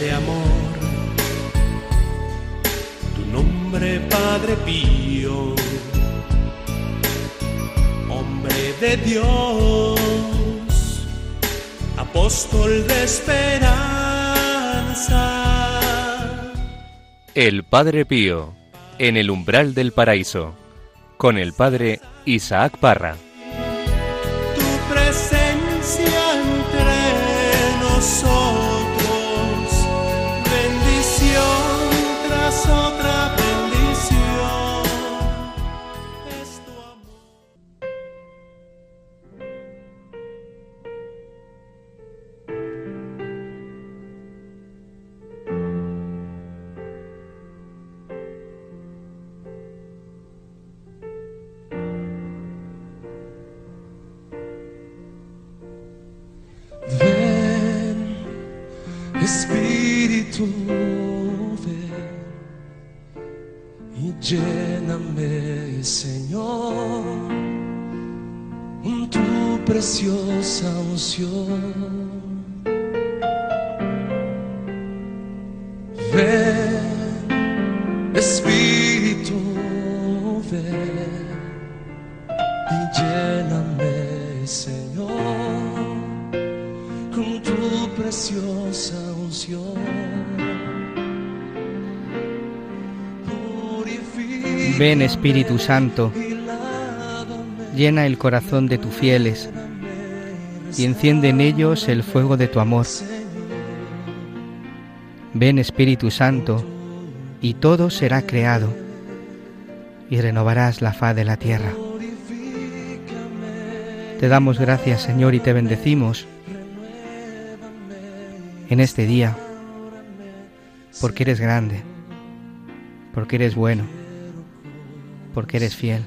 de amor. Tu nombre, Padre Pío, hombre de Dios, apóstol de esperanza. El Padre Pío, en el umbral del paraíso, con el Padre Isaac Parra. Santo, llena el corazón de tus fieles y enciende en ellos el fuego de tu amor. Ven Espíritu Santo, y todo será creado, y renovarás la faz de la tierra. Te damos gracias, Señor, y te bendecimos en este día, porque eres grande, porque eres bueno, porque eres fiel.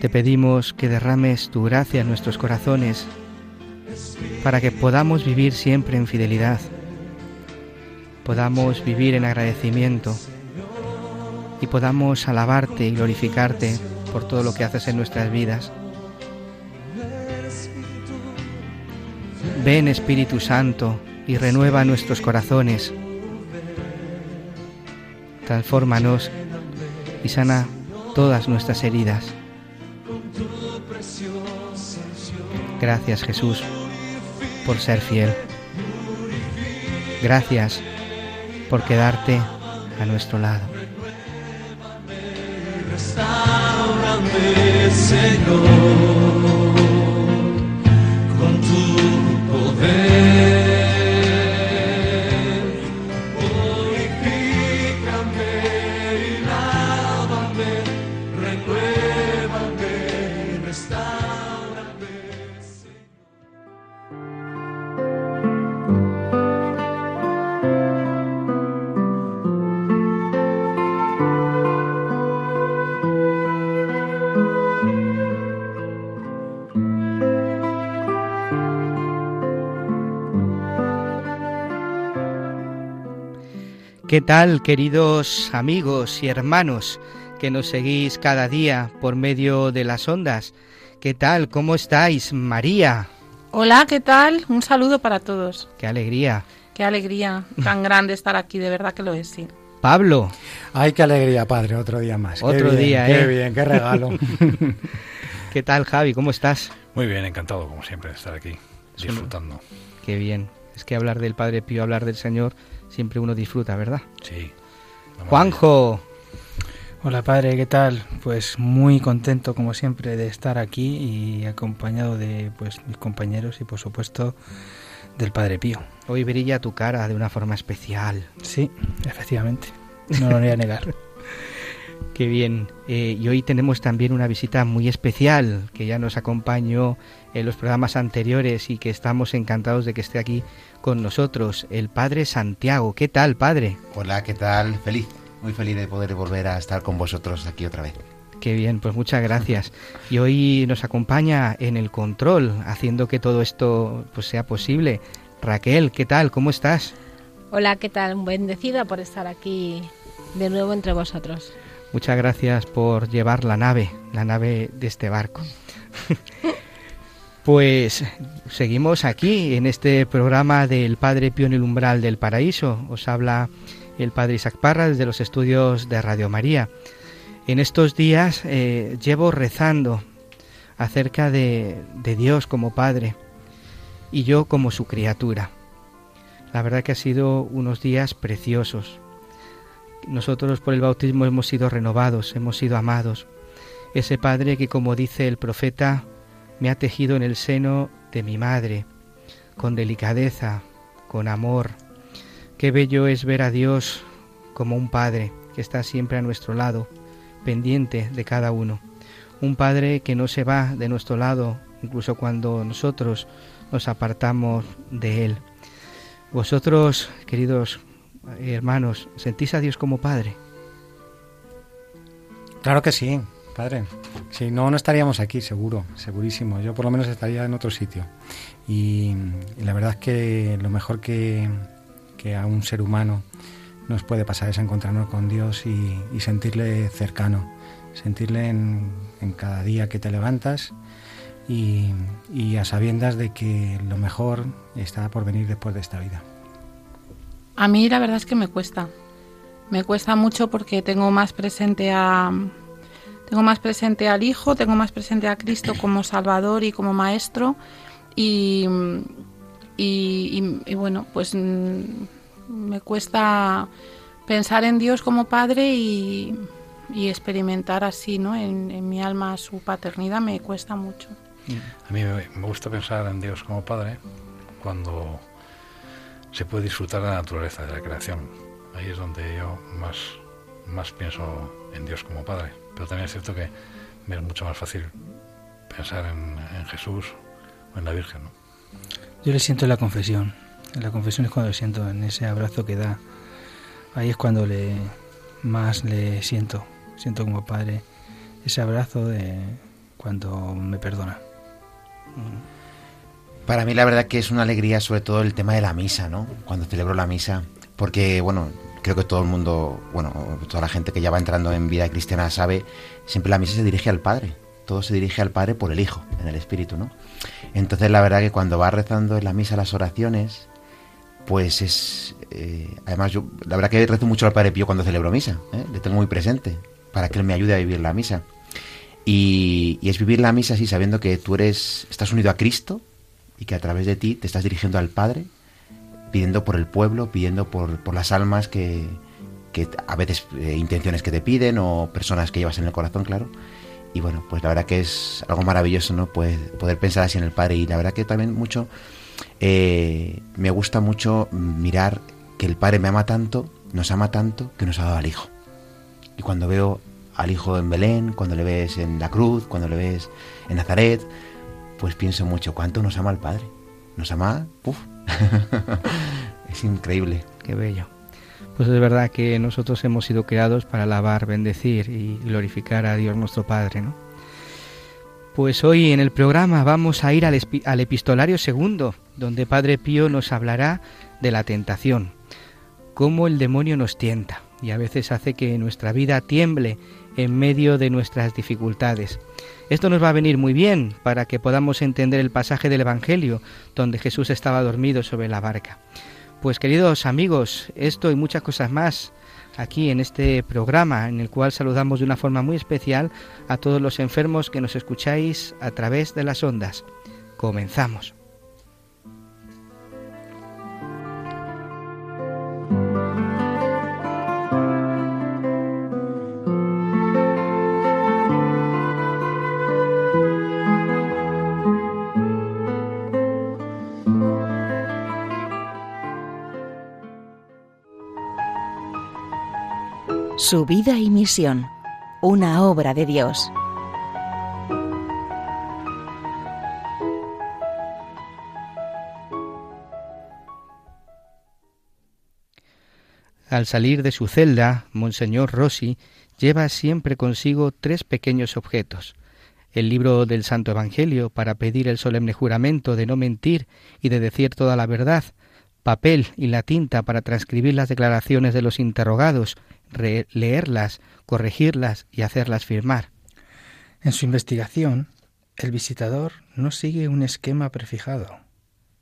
Te pedimos que derrames tu gracia en nuestros corazones para que podamos vivir siempre en fidelidad, podamos vivir en agradecimiento y podamos alabarte y glorificarte por todo lo que haces en nuestras vidas. Ven Espíritu Santo y renueva nuestros corazones. Transfórmanos y sana todas nuestras heridas. Gracias Jesús por ser fiel. Gracias por quedarte a nuestro lado. Señor, ¿Qué tal, queridos amigos y hermanos que nos seguís cada día por medio de las ondas? ¿Qué tal? ¿Cómo estáis, María? Hola, ¿qué tal? Un saludo para todos. ¡Qué alegría! Qué alegría tan grande estar aquí, de verdad que lo es, sí. Pablo, Ay, qué alegría, padre, otro día más. Qué Otro bien, día, Qué ¿eh? bien, qué regalo. ¿qué tal, Javi? ¿Cómo estás? Muy bien, encantado como siempre de estar aquí, disfrutando. Qué bien. Es que hablar del Padre Pío, hablar del Señor, siempre uno disfruta, ¿verdad? Sí. Vamos Juanjo, Hola padre, ¿qué tal? Pues muy contento como siempre de estar aquí y acompañado de pues mis compañeros y por supuesto del Padre Pío. hoy brilla tu cara de una forma especial. Sí, efectivamente. No lo voy a negar. Qué bien. Eh, y hoy tenemos también una visita muy especial que ya nos acompañó en los programas anteriores y que estamos encantados de que esté aquí con nosotros, el Padre Santiago. ¿Qué tal, Padre? Hola, ¿qué tal? Feliz, muy feliz de poder volver a estar con vosotros aquí otra vez. Qué bien, pues muchas gracias. Y hoy nos acompaña en el control, haciendo que todo esto pues, sea posible. Raquel, ¿qué tal? ¿Cómo estás? Hola, ¿qué tal? Bendecida por estar aquí de nuevo entre vosotros. Muchas gracias por llevar la nave, la nave de este barco. Pues seguimos aquí en este programa del Padre Pío en el umbral del paraíso. Os habla el Padre Isaac Parra desde los estudios de Radio María. En estos días eh, llevo rezando acerca de, de Dios como Padre y yo como su criatura. La verdad que ha sido unos días preciosos. Nosotros por el bautismo hemos sido renovados, hemos sido amados. Ese Padre que como dice el profeta, me ha tejido en el seno de mi madre, con delicadeza, con amor. Qué bello es ver a Dios como un Padre que está siempre a nuestro lado, pendiente de cada uno. Un Padre que no se va de nuestro lado, incluso cuando nosotros nos apartamos de Él. Vosotros, queridos hermanos, ¿sentís a Dios como Padre? Claro que sí. Padre, si no, no estaríamos aquí, seguro, segurísimo. Yo por lo menos estaría en otro sitio. Y, la verdad es que lo mejor que, a un ser humano nos puede pasar es encontrarnos con Dios y, sentirle cercano, sentirle en, cada día que te levantas y, y a sabiendas de que lo mejor está por venir después de esta vida. A mí la verdad es que me cuesta. Me cuesta mucho porque tengo más presente a, tengo más presente al Hijo, tengo más presente a Cristo como Salvador y como Maestro y, y, bueno, pues mm, me cuesta pensar en Dios como Padre y, experimentar así, ¿no? En, mi alma su paternidad me cuesta mucho. A mí me gusta pensar en Dios como Padre cuando se puede disfrutar de la naturaleza, de la creación. Ahí es donde yo más, más pienso en Dios como Padre. Pero también es cierto que me es mucho más fácil pensar en, Jesús o en la Virgen. ¿no? Yo le siento en la confesión. En la confesión es cuando le siento, en ese abrazo que da. Ahí es cuando le más le siento. Siento como padre ese abrazo de cuando me perdona. Para mí la verdad que es una alegría sobre todo el tema de la misa, ¿no? Cuando celebro la misa, porque bueno, creo que todo el mundo, bueno, toda la gente que ya va entrando en vida cristiana sabe, siempre la misa se dirige al Padre, todo se dirige al Padre por el Hijo, en el Espíritu, ¿no? Entonces la verdad que cuando va rezando en la misa las oraciones, pues es, eh, además yo, la verdad que rezo mucho al Padre Pío cuando celebro misa, ¿eh? le tengo muy presente, para que él me ayude a vivir la misa. Y, y es vivir la misa así, sabiendo que tú eres, estás unido a Cristo y que a través de ti te estás dirigiendo al Padre pidiendo por el pueblo, pidiendo por, por las almas que, que a veces eh, intenciones que te piden o personas que llevas en el corazón, claro. Y bueno, pues la verdad que es algo maravilloso, ¿no? Pues poder pensar así en el Padre. Y la verdad que también mucho, eh, me gusta mucho mirar que el Padre me ama tanto, nos ama tanto, que nos ha dado al Hijo. Y cuando veo al Hijo en Belén, cuando le ves en la cruz, cuando le ves en Nazaret, pues pienso mucho, ¿cuánto nos ama el Padre? Nos ama, uff, es increíble. Qué bello. Pues es verdad que nosotros hemos sido creados para alabar, bendecir y glorificar a Dios nuestro Padre, ¿no? Pues hoy en el programa vamos a ir al, al, epistolario segundo, donde Padre Pío nos hablará de la tentación, cómo el demonio nos tienta y a veces hace que nuestra vida tiemble en medio de nuestras dificultades. Esto nos va a venir muy bien para que podamos entender el pasaje del Evangelio donde Jesús estaba dormido sobre la barca. Pues queridos amigos, esto y muchas cosas más aquí en este programa en el cual saludamos de una forma muy especial a todos los enfermos que nos escucháis a través de las ondas. Comenzamos. Su vida y misión, una obra de Dios. Al salir de su celda, Monseñor Rossi lleva siempre consigo tres pequeños objetos. El libro del Santo Evangelio para pedir el solemne juramento de no mentir y de decir toda la verdad, papel y la tinta para transcribir las declaraciones de los interrogados leerlas, corregirlas y hacerlas firmar. En su investigación, el visitador no sigue un esquema prefijado.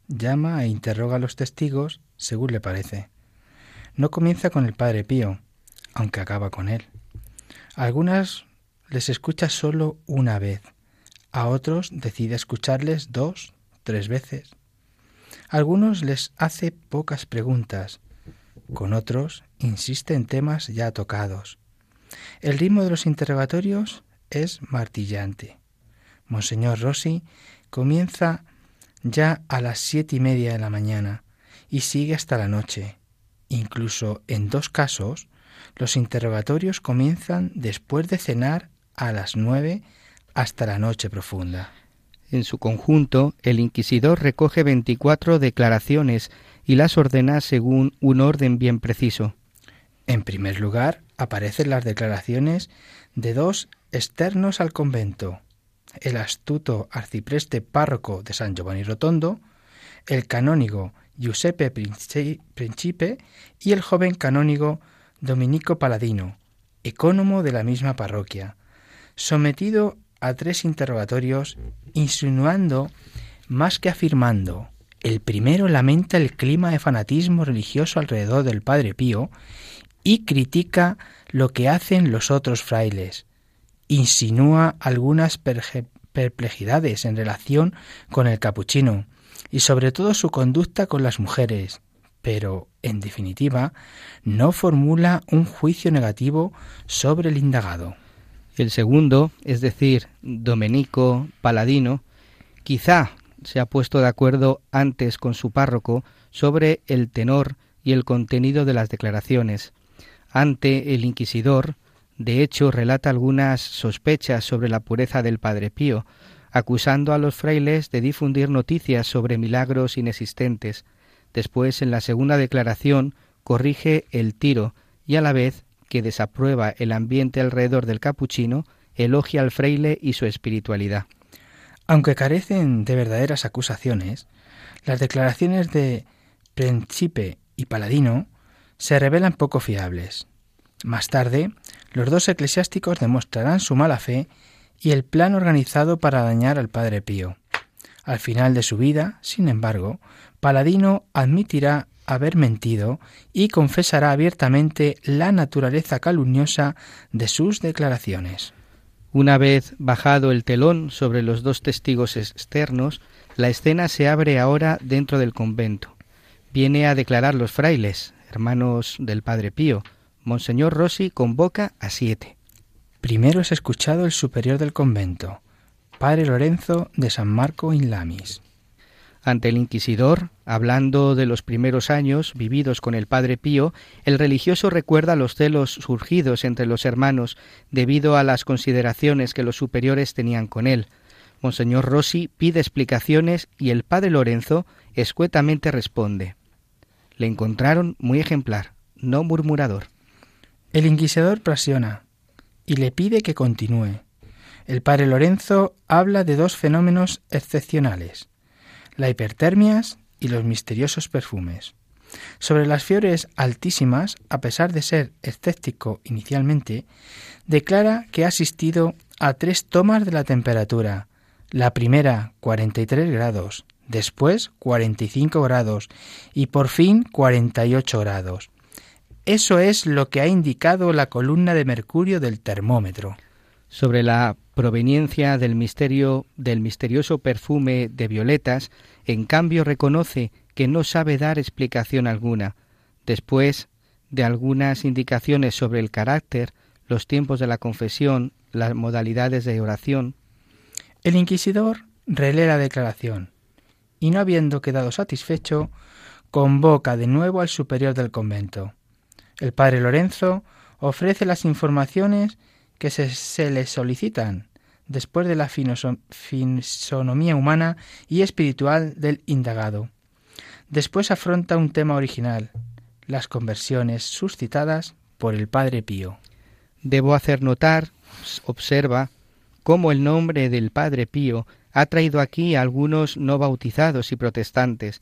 Llama e interroga a los testigos según le parece. No comienza con el Padre Pío, aunque acaba con él. A algunas les escucha solo una vez, a otros decide escucharles dos, tres veces. A algunos les hace pocas preguntas, con otros insiste en temas ya tocados. El ritmo de los interrogatorios es martillante. Monseñor Rossi comienza ya a las siete y media de la mañana y sigue hasta la noche. Incluso en dos casos, los interrogatorios comienzan después de cenar a las nueve hasta la noche profunda. En su conjunto, el inquisidor recoge 24 declaraciones y las ordena según un orden bien preciso. En primer lugar, aparecen las declaraciones de dos externos al convento, el astuto arcipreste párroco de San Giovanni Rotondo, el canónigo Giuseppe Principe y el joven canónigo Dominico Paladino, ecónomo de la misma parroquia, sometido a tres interrogatorios insinuando más que afirmando. El primero lamenta el clima de fanatismo religioso alrededor del Padre Pío y critica lo que hacen los otros frailes. Insinúa algunas perplejidades en relación con el capuchino y sobre todo su conducta con las mujeres, pero, en definitiva, no formula un juicio negativo sobre el indagado. El segundo, es decir, Domenico Paladino, quizá se ha puesto de acuerdo antes con su párroco sobre el tenor y el contenido de las declaraciones. Ante el inquisidor, de hecho, relata algunas sospechas sobre la pureza del Padre Pío, acusando a los frailes de difundir noticias sobre milagros inexistentes. Después, en la segunda declaración, corrige el tiro y a la vez que desaprueba el ambiente alrededor del capuchino, elogia al fraile y su espiritualidad. Aunque carecen de verdaderas acusaciones, las declaraciones de Principe y Paladino se revelan poco fiables. Más tarde, los dos eclesiásticos demostrarán su mala fe y el plan organizado para dañar al Padre Pío. Al final de su vida, sin embargo, Paladino admitirá haber mentido y confesará abiertamente la naturaleza calumniosa de sus declaraciones. Una vez bajado el telón sobre los dos testigos externos, la escena se abre ahora dentro del convento. Viene a declarar los frailes, hermanos del Padre Pío. Monseñor Rossi convoca a siete. Primero es escuchado el superior del convento, Padre Lorenzo de San Marco in Lamis ante el inquisidor, hablando de los primeros años vividos con el padre Pío, el religioso recuerda los celos surgidos entre los hermanos debido a las consideraciones que los superiores tenían con él. Monseñor Rossi pide explicaciones y el padre Lorenzo escuetamente responde. Le encontraron muy ejemplar, no murmurador. El inquisidor presiona y le pide que continúe. El padre Lorenzo habla de dos fenómenos excepcionales la hipertermias y los misteriosos perfumes. Sobre las fiebres altísimas, a pesar de ser escéptico inicialmente, declara que ha asistido a tres tomas de la temperatura. La primera 43 grados, después 45 grados y por fin 48 grados. Eso es lo que ha indicado la columna de mercurio del termómetro. Sobre la proveniencia del misterio del misterioso perfume de violetas, en cambio reconoce que no sabe dar explicación alguna. Después de algunas indicaciones sobre el carácter, los tiempos de la confesión, las modalidades de oración, el inquisidor relee la declaración y, no habiendo quedado satisfecho, convoca de nuevo al superior del convento. El padre Lorenzo ofrece las informaciones que se, se le solicitan después de la fisonomía humana y espiritual del indagado. Después afronta un tema original, las conversiones suscitadas por el Padre Pío. Debo hacer notar, observa, cómo el nombre del Padre Pío ha traído aquí a algunos no bautizados y protestantes,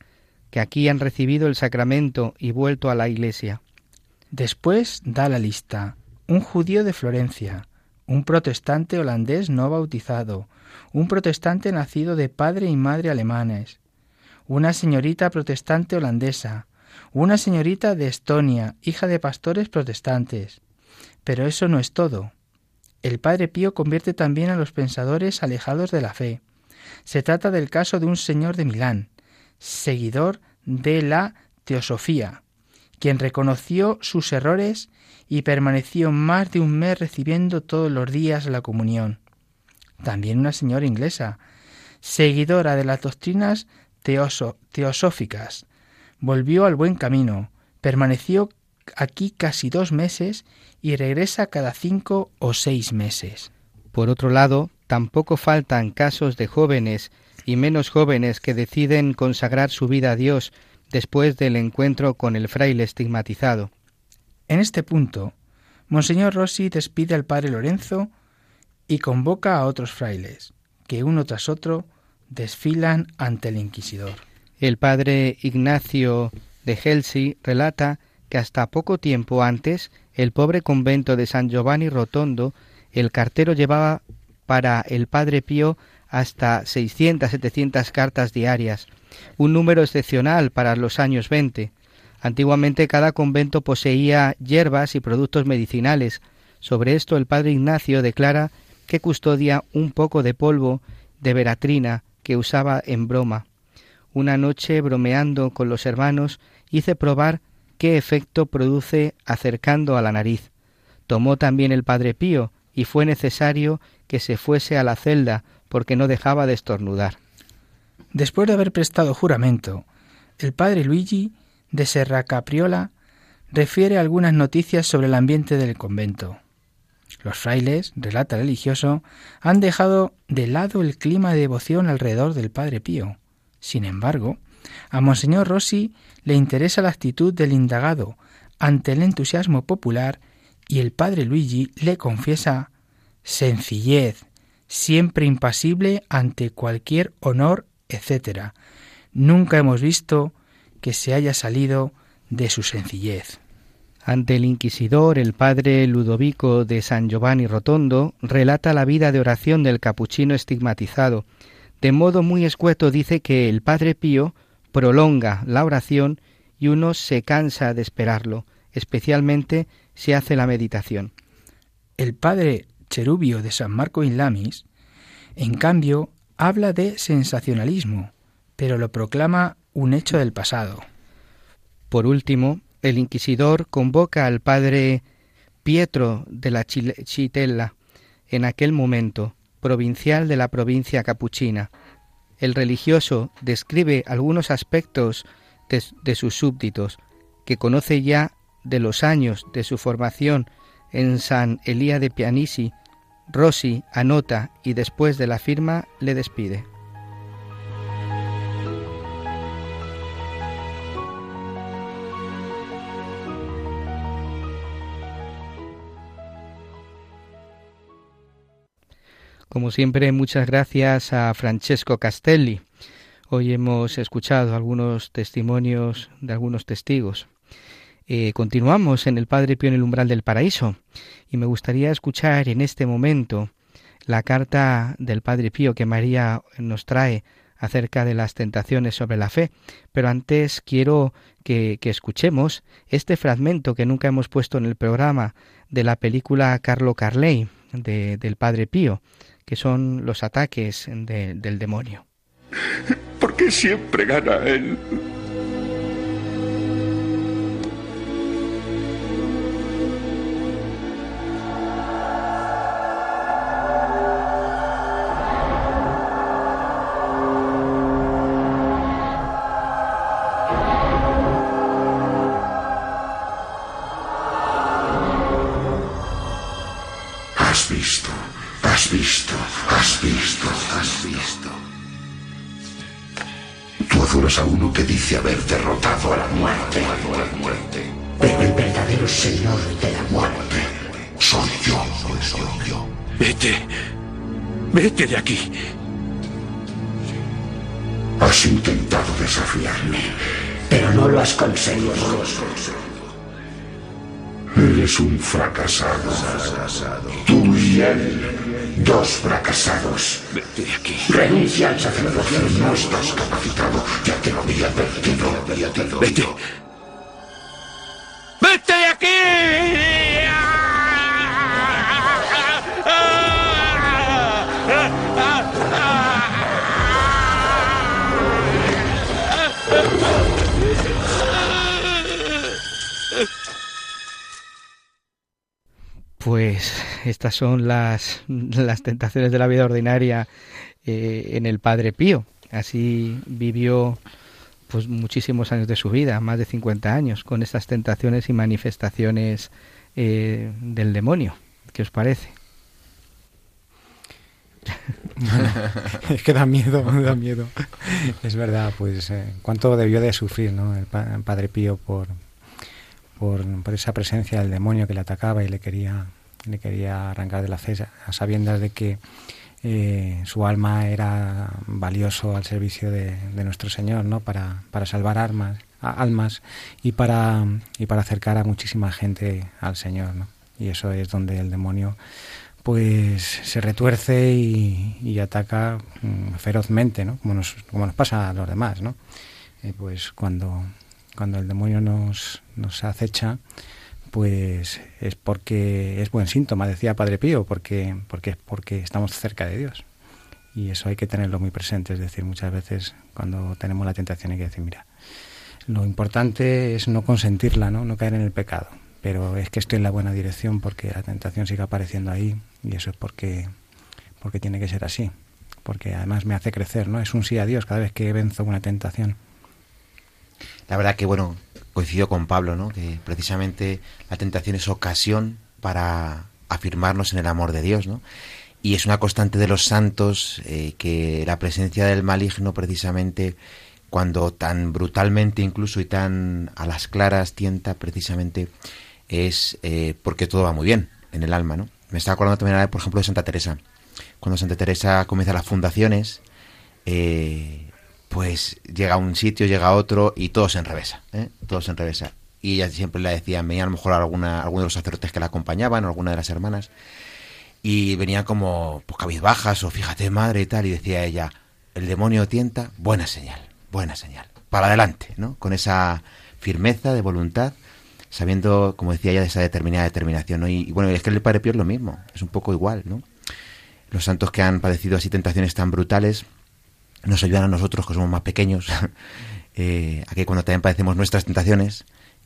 que aquí han recibido el sacramento y vuelto a la Iglesia. Después da la lista un judío de Florencia, un protestante holandés no bautizado, un protestante nacido de padre y madre alemanes, una señorita protestante holandesa, una señorita de Estonia, hija de pastores protestantes. Pero eso no es todo. El Padre Pío convierte también a los pensadores alejados de la fe. Se trata del caso de un señor de Milán, seguidor de la teosofía, quien reconoció sus errores y permaneció más de un mes recibiendo todos los días la comunión. También una señora inglesa, seguidora de las doctrinas teosóficas, volvió al buen camino, permaneció aquí casi dos meses y regresa cada cinco o seis meses. Por otro lado, tampoco faltan casos de jóvenes y menos jóvenes que deciden consagrar su vida a Dios después del encuentro con el fraile estigmatizado. En este punto, Monseñor Rossi despide al padre Lorenzo y convoca a otros frailes, que uno tras otro desfilan ante el inquisidor. El padre Ignacio de Helsi relata que hasta poco tiempo antes el pobre convento de San Giovanni Rotondo, el cartero llevaba para el padre Pío hasta 600-700 cartas diarias, un número excepcional para los años 20. Antiguamente cada convento poseía hierbas y productos medicinales. Sobre esto el padre Ignacio declara que custodia un poco de polvo de veratrina que usaba en broma. Una noche, bromeando con los hermanos, hice probar qué efecto produce acercando a la nariz. Tomó también el padre Pío, y fue necesario que se fuese a la celda porque no dejaba de estornudar. Después de haber prestado juramento, el padre Luigi de Serra Capriola refiere algunas noticias sobre el ambiente del convento. Los frailes, relata el religioso, han dejado de lado el clima de devoción alrededor del Padre Pío. Sin embargo, a Monseñor Rossi le interesa la actitud del indagado ante el entusiasmo popular y el Padre Luigi le confiesa sencillez, siempre impasible ante cualquier honor, etc. Nunca hemos visto que se haya salido de su sencillez. Ante el inquisidor, el padre Ludovico de San Giovanni Rotondo relata la vida de oración del capuchino estigmatizado. De modo muy escueto dice que el padre Pío prolonga la oración y uno se cansa de esperarlo, especialmente si hace la meditación. El padre Cherubio de San Marco in Lamis, en cambio, habla de sensacionalismo, pero lo proclama un hecho del pasado. Por último, el inquisidor convoca al padre Pietro de la Chitella, en aquel momento provincial de la provincia capuchina. El religioso describe algunos aspectos de, de, sus súbditos, que conoce ya de los años de su formación en San Elía de Pianisi. Rossi anota y después de la firma le despide. Como siempre, muchas gracias a Francesco Castelli. Hoy hemos escuchado algunos testimonios de algunos testigos. Eh, continuamos en el Padre Pío en el umbral del paraíso y me gustaría escuchar en este momento la carta del Padre Pío que María nos trae acerca de las tentaciones sobre la fe. Pero antes quiero que, escuchemos este fragmento que nunca hemos puesto en el programa de la película Carlo Carley de, del Padre Pío que son los ataques de, del demonio. Porque siempre gana él. Has intentado desafiarme, pero no lo has conseguido. Eres un fracasado. Tú y él, dos fracasados. Vete aquí. Renuncia al sacerdocio, no estás capacitado. Ya te lo había advertido. ¡Vete Pues estas son las, las tentaciones de la vida ordinaria eh, en el Padre Pío. Así vivió pues muchísimos años de su vida, más de 50 años, con estas tentaciones y manifestaciones eh, del demonio. ¿Qué os parece? es que da miedo, da miedo. Es verdad, pues eh, cuánto debió de sufrir ¿no? el, el Padre Pío por, por, por esa presencia del demonio que le atacaba y le quería, le quería arrancar de la fe a sabiendas de que eh, su alma era valioso al servicio de, nuestro Señor, ¿no? Para, para salvar almas, a- almas y para, y para acercar a muchísima gente al Señor, ¿no? Y eso es donde el demonio pues se retuerce y, y ataca mm, ferozmente, ¿no? Como nos, como nos pasa a los demás, ¿no? Eh, pues cuando, cuando el demonio nos, nos acecha, pues es porque es buen síntoma, decía Padre Pío, porque, porque porque estamos cerca de Dios. Y eso hay que tenerlo muy presente, es decir, muchas veces cuando tenemos la tentación hay que decir, mira, lo importante es no consentirla, ¿no? no caer en el pecado. Pero es que estoy en la buena dirección porque la tentación sigue apareciendo ahí y eso es porque, porque tiene que ser así. Porque además me hace crecer, ¿no? Es un sí a Dios cada vez que venzo una tentación. La verdad que, bueno, coincido con Pablo, ¿no? Que precisamente la tentación es ocasión para afirmarnos en el amor de Dios, ¿no? Y es una constante de los santos eh, que la presencia del maligno precisamente cuando tan brutalmente incluso y tan a las claras tienta precisamente es eh, porque todo va muy bien en el alma, ¿no? Me estaba acordando también, por ejemplo, de Santa Teresa. Cuando Santa Teresa comienza las fundaciones, eh, pues llega a un sitio, llega a otro y todo se enrevesa, ¿eh? todo se enrevesa. Y ella siempre le decía, venía a lo mejor alguna, alguno de los sacerdotes que la acompañaban o alguna de las hermanas, y venían como pues, cabizbajas o fíjate madre y tal, y decía ella, el demonio tienta, buena señal, buena señal, para adelante, ¿no? Con esa firmeza de voluntad, sabiendo, como decía ella, de esa determinada determinación, ¿no? Y, y bueno, es que el Padre Pío es lo mismo, es un poco igual, ¿no? Los santos que han padecido así tentaciones tan brutales, nos ayudan a nosotros que somos más pequeños, eh, a que cuando también padecemos nuestras tentaciones,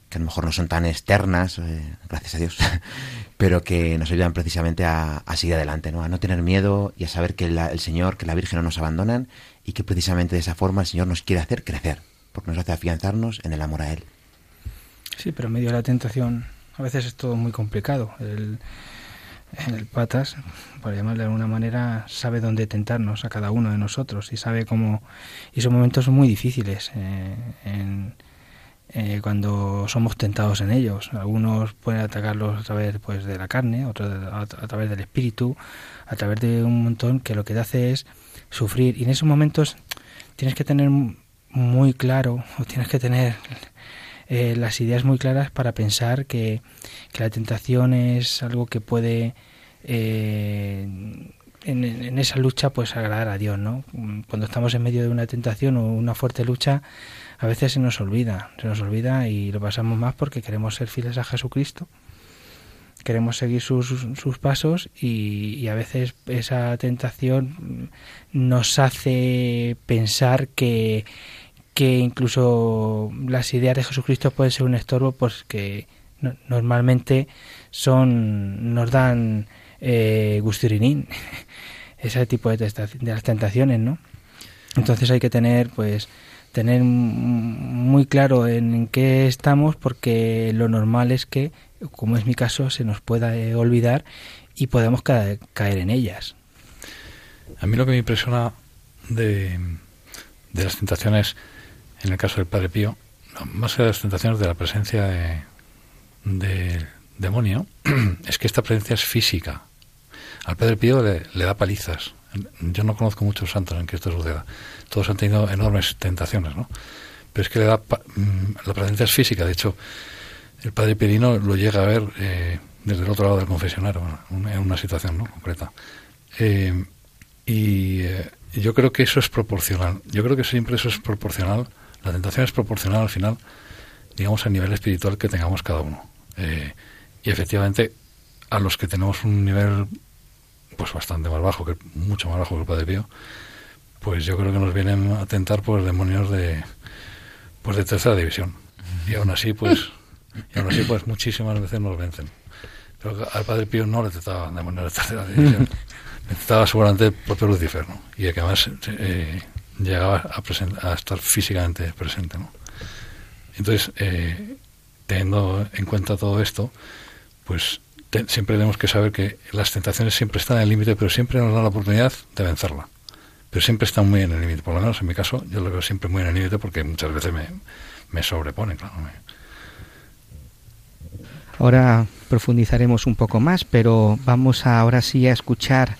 que a lo mejor no son tan externas, eh, gracias a Dios, pero que nos ayudan precisamente a, a, seguir adelante, ¿no? a no tener miedo y a saber que la, el Señor, que la Virgen no nos abandonan y que precisamente de esa forma el Señor nos quiere hacer crecer, porque nos hace afianzarnos en el amor a Él. Sí, pero en medio de la tentación a veces es todo muy complicado. El, el patas, por llamarle de alguna manera, sabe dónde tentarnos a cada uno de nosotros y sabe cómo... Y son momentos muy difíciles eh, en, eh, cuando somos tentados en ellos. Algunos pueden atacarlos a través pues, de la carne, otros a, a través del espíritu, a través de un montón que lo que te hace es sufrir. Y en esos momentos tienes que tener muy claro, o tienes que tener eh, las ideas muy claras para pensar que, la tentación es algo que puede eh, en, esa lucha pues agradar a Dios, ¿no? Cuando estamos en medio de una tentación o una fuerte lucha, a veces se nos olvida, se nos olvida y lo pasamos más porque queremos ser fieles a Jesucristo, queremos seguir sus, sus pasos y a veces esa tentación nos hace pensar que que incluso las ideas de Jesucristo pueden ser un estorbo porque no, normalmente son nos dan eh, gusturinín ese tipo de, de, las tentaciones no entonces hay que tener pues tener muy claro en, qué estamos porque lo normal es que como es mi caso se nos pueda eh, olvidar y podemos caer, caer en ellas. A mí lo que me impresiona de, de las tentaciones en el caso del Padre Pío, más que las tentaciones de la presencia de, de demonio, es que esta presencia es física. Al Padre Pío le, da palizas. Yo no conozco muchos santos en que esto suceda. Todos han tenido enormes tentaciones, ¿no? Pero es que le da la presencia es física. De hecho, el padre Pirino lo llega a ver eh, desde el otro lado del confesionario, en una situación ¿no? concreta. Eh, y eh, yo creo que eso es proporcional. Yo creo que siempre eso es proporcional. La tentación es proporcional al final, digamos, al nivel espiritual que tengamos cada uno. y efectivamente, a los que tenemos un nivel pues bastante más bajo, que mucho más bajo que el Padre Pío, pues yo creo que nos vienen a tentar pues demonios de pues de tercera división. Y aún así, pues, y aún así, pues muchísimas veces nos vencen. Pero al Padre Pío no le tentaba demonios de tercera división. le tentaba seguramente el propio Lucifer, ¿no? Y que además eh, llegaba a, a, estar físicamente presente, ¿no? Entonces, eh, teniendo en cuenta todo esto, pues siempre tenemos que saber que las tentaciones siempre están en el límite, pero siempre nos dan la oportunidad de vencerla. Pero siempre están muy en el límite. Por lo menos en mi caso, yo lo veo siempre muy en el límite porque muchas veces me, me sobreponen, claro. Ahora profundizaremos un poco más, pero vamos ahora sí a escuchar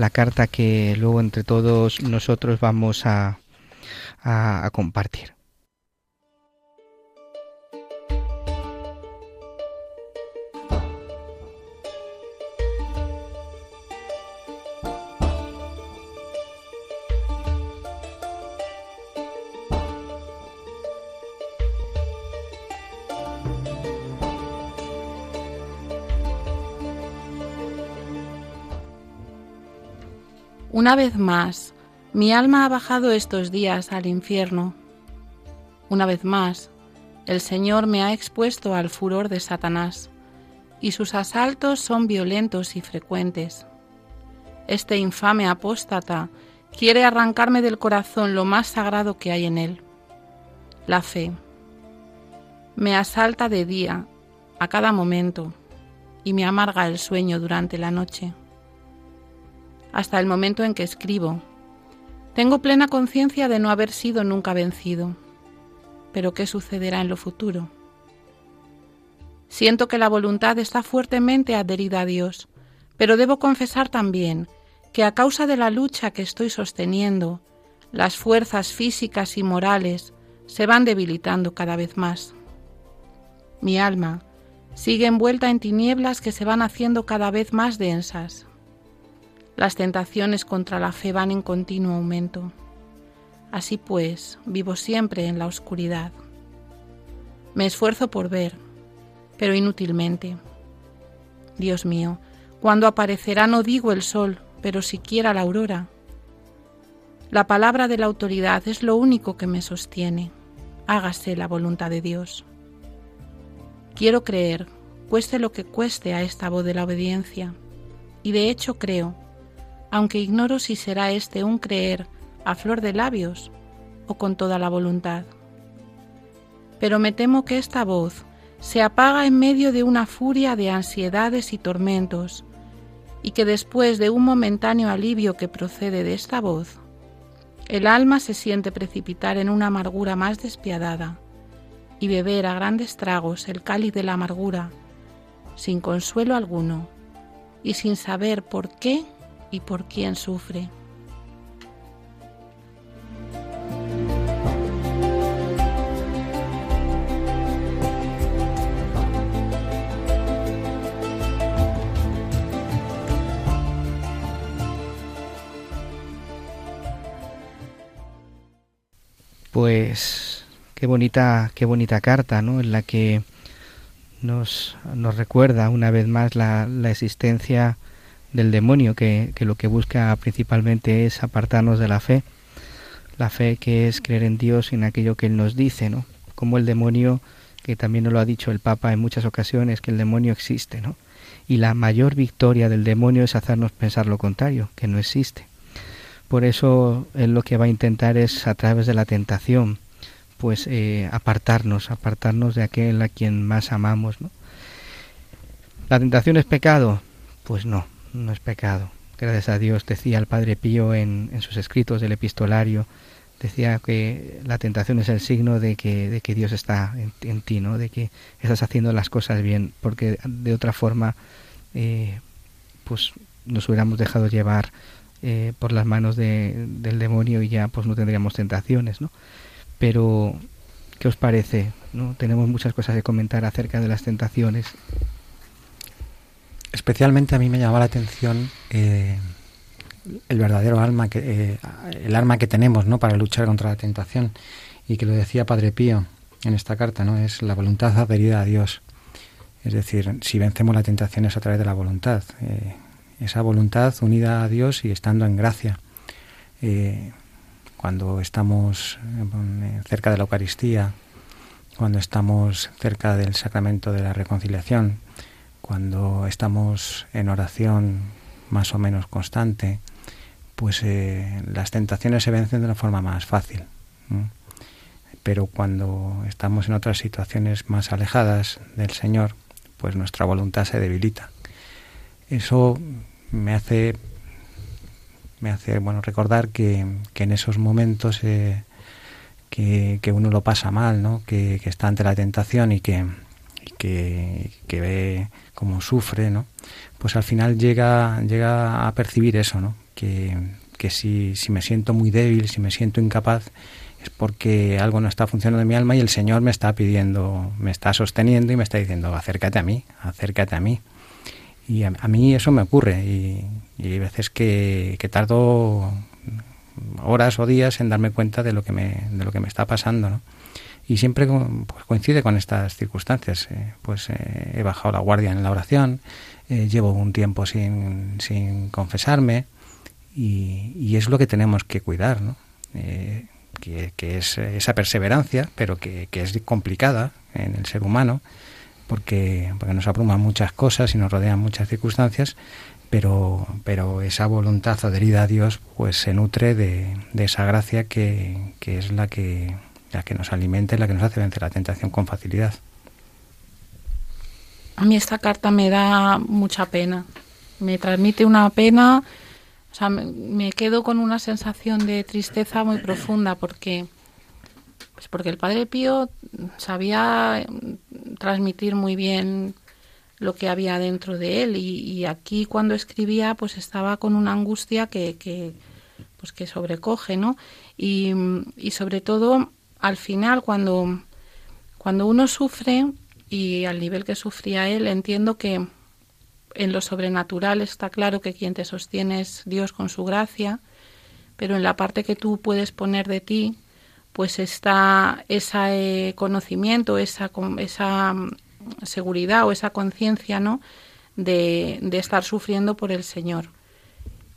la carta que luego entre todos nosotros vamos a, a compartir. Una vez más, mi alma ha bajado estos días al infierno. Una vez más, el Señor me ha expuesto al furor de Satanás, y sus asaltos son violentos y frecuentes. Este infame apóstata quiere arrancarme del corazón lo más sagrado que hay en él, la fe. Me asalta de día, a cada momento, y me amarga el sueño durante la noche hasta el momento en que escribo. Tengo plena conciencia de no haber sido nunca vencido. Pero ¿qué sucederá en lo futuro? Siento que la voluntad está fuertemente adherida a Dios, pero debo confesar también que a causa de la lucha que estoy sosteniendo, las fuerzas físicas y morales se van debilitando cada vez más. Mi alma sigue envuelta en tinieblas que se van haciendo cada vez más densas. Las tentaciones contra la fe van en continuo aumento. Así pues, vivo siempre en la oscuridad. Me esfuerzo por ver, pero inútilmente. Dios mío, ¿cuándo aparecerá no digo el sol, pero siquiera la aurora? La palabra de la autoridad es lo único que me sostiene. Hágase la voluntad de Dios. Quiero creer, cueste lo que cueste a esta voz de la obediencia, y de hecho creo, aunque ignoro si será este un creer a flor de labios o con toda la voluntad. Pero me temo que esta voz se apaga en medio de una furia de ansiedades y tormentos, y que después de un momentáneo alivio que procede de esta voz, el alma se siente precipitar en una amargura más despiadada y beber a grandes tragos el cáliz de la amargura, sin consuelo alguno y sin saber por qué y por quién sufre. Pues qué bonita, qué bonita carta, ¿no? En la que nos, nos recuerda una vez más la, la existencia del demonio que, que, lo que busca principalmente es apartarnos de la fe, la fe que es creer en Dios y en aquello que Él nos dice, ¿no? Como el demonio, que también nos lo ha dicho el Papa en muchas ocasiones, que el demonio existe, ¿no? Y la mayor victoria del demonio es hacernos pensar lo contrario, que no existe. Por eso Él lo que va a intentar es, a través de la tentación, pues eh, apartarnos, apartarnos de aquel a quien más amamos, ¿no? ¿La tentación es pecado? Pues no, no es pecado. Gracias a Dios, decía el Padre Pío en, sus escritos del epistolario, decía que la tentación es el signo de que, de que Dios está en, ti, ¿no? de que estás haciendo las cosas bien, porque de otra forma eh, pues nos hubiéramos dejado llevar eh, por las manos de, del demonio y ya pues no tendríamos tentaciones, ¿no? Pero ¿Qué os parece? ¿No? Tenemos muchas cosas que comentar acerca de las tentaciones. Especialmente a mí me llamaba la atención eh, el verdadero alma que eh, el arma que tenemos, ¿no? Para luchar contra la tentación y que lo decía Padre Pío en esta carta, ¿no? Es la voluntad adherida a Dios. Es decir, si vencemos la tentación es a través de la voluntad. Eh, esa voluntad unida a Dios y estando en gracia. Cuando estamos cerca de la Eucaristía, cuando estamos cerca del sacramento de la reconciliación, cuando estamos en oración más o menos constante, pues las tentaciones se vencen de una forma más fácil pero cuando estamos en otras situaciones más alejadas del Señor, pues nuestra voluntad se debilita. Eso me hace me hace bueno recordar que, en esos momentos eh, que, uno lo pasa mal, ¿no? que, está ante la tentación y que, que, ve cómo sufre, ¿no? pues al final llega, llega a percibir eso, ¿no? que, que si, si me siento muy débil, si me siento incapaz, es porque algo no está funcionando en mi alma y el Señor me está pidiendo, me está sosteniendo y me está diciendo, acércate a mí, acércate a mí. Y a, mí eso me ocurre y, hay veces que, tardo horas o días en darme cuenta de lo que me, de lo que me está pasando, ¿no? Y siempre pues, coincide con estas circunstancias. Eh, pues eh, he bajado la guardia en la oración, eh, llevo un tiempo sin, sin confesarme y, y, es lo que tenemos que cuidar, ¿no? que, es esa perseverancia, pero que, es complicada en el ser humano, porque, porque nos abruman muchas cosas y nos rodean muchas circunstancias, pero, pero esa voluntad adherida a Dios pues se nutre de, esa gracia que, que, es la que, la que nos alimenta y la que nos hace vencer la tentación con facilidad. A mí esta carta me da mucha pena, me transmite una pena o sea, me, quedo con una sensación de tristeza muy profunda porque, pues porque el Padre Pío sabía transmitir muy bien lo que había dentro de él y, aquí cuando escribía pues estaba con una angustia que, que pues que sobrecoge, ¿no? Y, y sobre todo al final cuando, cuando uno sufre y al nivel que sufría él entiendo que en lo sobrenatural está claro que quien te sostiene es Dios con su gracia, pero en la parte que tú puedes poner de ti, pues está ese conocimiento, esa, esa mm, seguridad o esa conciencia, ¿no? De, estar sufriendo por el Señor.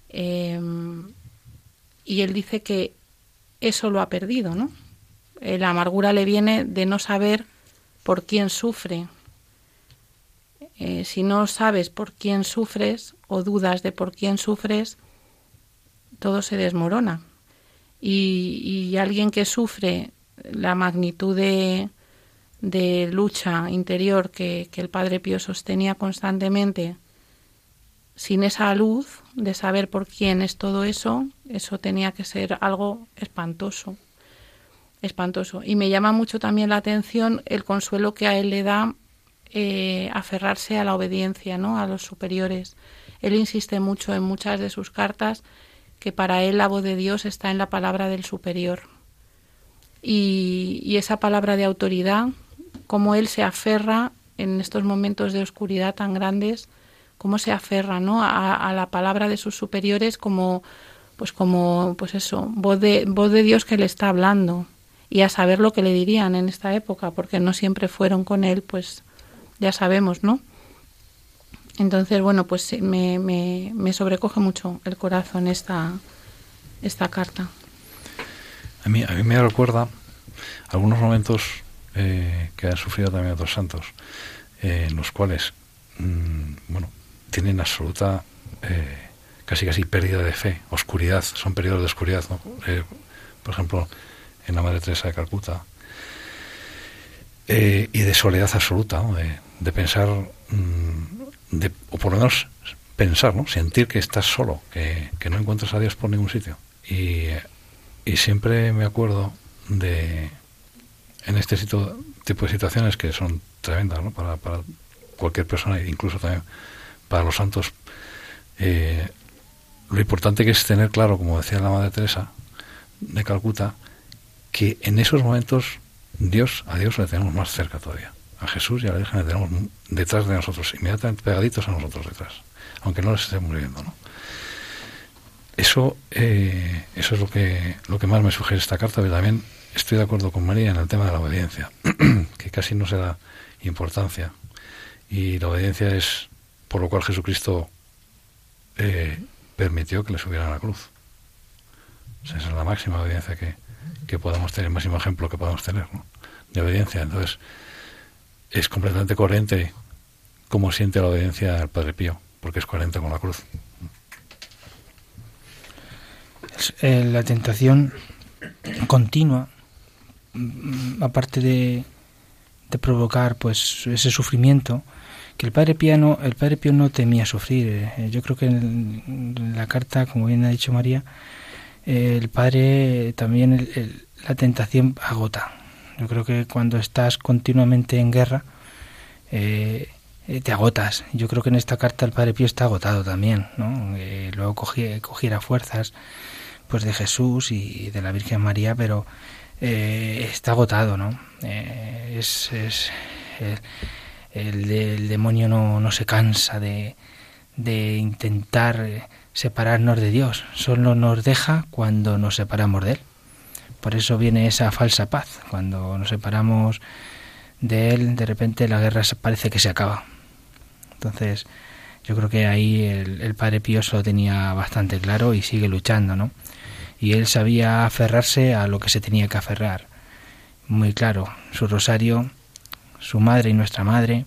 Em, y él dice que eso lo ha perdido, ¿no? Eh, la amargura le viene de no saber por quién sufre, eh, si no sabes por quién sufres o dudas de por quién sufres, todo se desmorona. Y, alguien que sufre la magnitud de, lucha interior que, el Padre Pío sostenía constantemente, sin esa luz de saber por quién es todo eso, eso tenía que ser algo espantoso, espantoso. Y me llama mucho también la atención el consuelo que a él le da eh, aferrarse a la obediencia, ¿no? A los superiores. Él insiste mucho en muchas de sus cartas que para él la voz de Dios está en la palabra del superior. Y, esa palabra de autoridad, como él se aferra en estos momentos de oscuridad tan grandes, cómo se aferra ¿no? a, la palabra de sus superiores como pues como pues eso voz de voz de Dios que le está hablando y a saber lo que le dirían en esta época porque no siempre fueron con él pues ya sabemos, ¿no? Entonces, bueno, pues me, me, me sobrecoge mucho el corazón esta, esta carta. A mí, a mí me recuerda algunos momentos eh, que han sufrido también otros santos, eh, en los cuales, mm, bueno, tienen absoluta, eh, casi casi pérdida de fe, oscuridad, son periodos de oscuridad, ¿no? por ejemplo, en la Madre Teresa de Calcuta, y de soledad absoluta, de, de pensar, mm, de, o por lo menos pensar, ¿no? sentir que estás solo, que, no encuentras a Dios por ningún sitio. Y, siempre me acuerdo de, en este tipo de situaciones que son tremendas ¿no? para, cualquier persona, incluso también para los santos, eh, lo importante que es tener claro, como decía la Madre Teresa de Calcuta, que en esos momentos Dios, a Dios le tenemos más cerca todavía. A Jesús y a la Virgen le tenemos detrás de nosotros, inmediatamente pegaditos a nosotros detrás, aunque no les estemos viendo, ¿no? Eso, eh, eso es lo que, lo que más me sugiere esta carta, pero también estoy de acuerdo con María en el tema de la obediencia, que casi no se da importancia. Y la obediencia es por lo cual Jesucristo eh, permitió que le subieran a la cruz. esa es la máxima obediencia que, que podamos tener, el máximo ejemplo que podamos tener de obediencia. Entonces, es completamente coherente como siente la obediencia al Padre Pío, porque es coherente con la cruz. Eh, la tentación continua, mm, aparte de, provocar pues ese sufrimiento, que el padre Pío el padre Pío no temía sufrir. Eh, yo creo que en, la carta, como bien ha dicho María, eh, el padre también la tentación agota. Yo creo que cuando estás continuamente en guerra te agotas. Yo creo que en esta carta el padre Pío está agotado también, ¿no? luego cogiera fuerzas pues de Jesús y de la Virgen María, pero eh, está agotado, ¿no? Eh, es, es el, demonio no, no, se cansa de, intentar eh, separarnos de Dios, solo nos deja cuando nos separamos de Él. Por eso viene esa falsa paz, cuando nos separamos de Él, de repente la guerra parece que se acaba. Entonces, yo creo que ahí el, el Padre Pío lo tenía bastante claro y sigue luchando, ¿no? y él sabía aferrarse a lo que se tenía que aferrar. Muy claro, su rosario, su madre y nuestra madre,